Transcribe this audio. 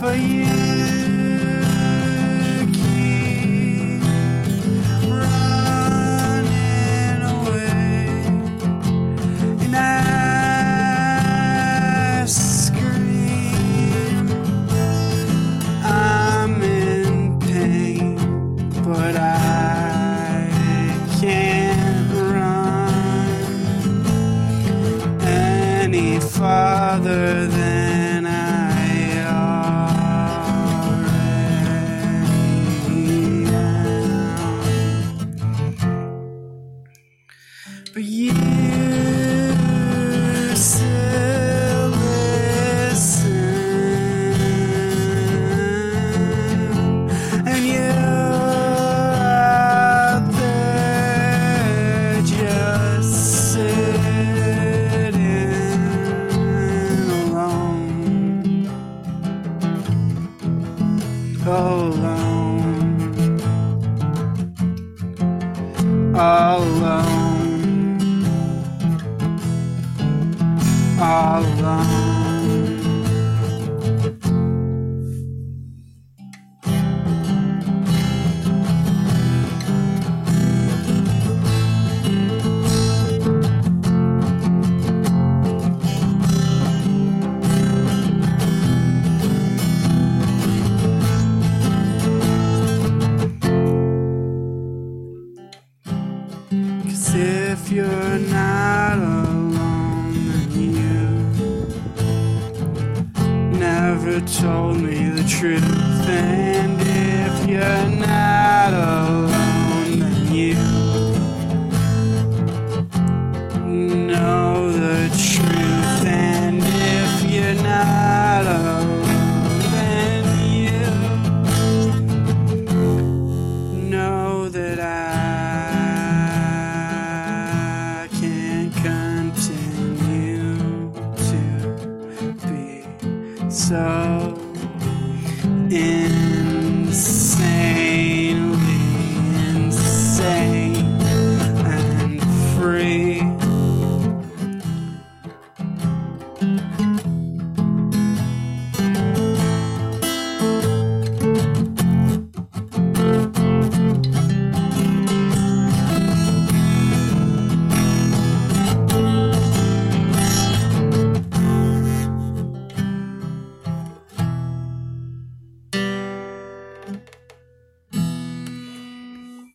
for you. Other than alone, alone, alone. If you're not alone, then you never told me the truth. And if you're not alone, then you know the truth. So insanely insane and free.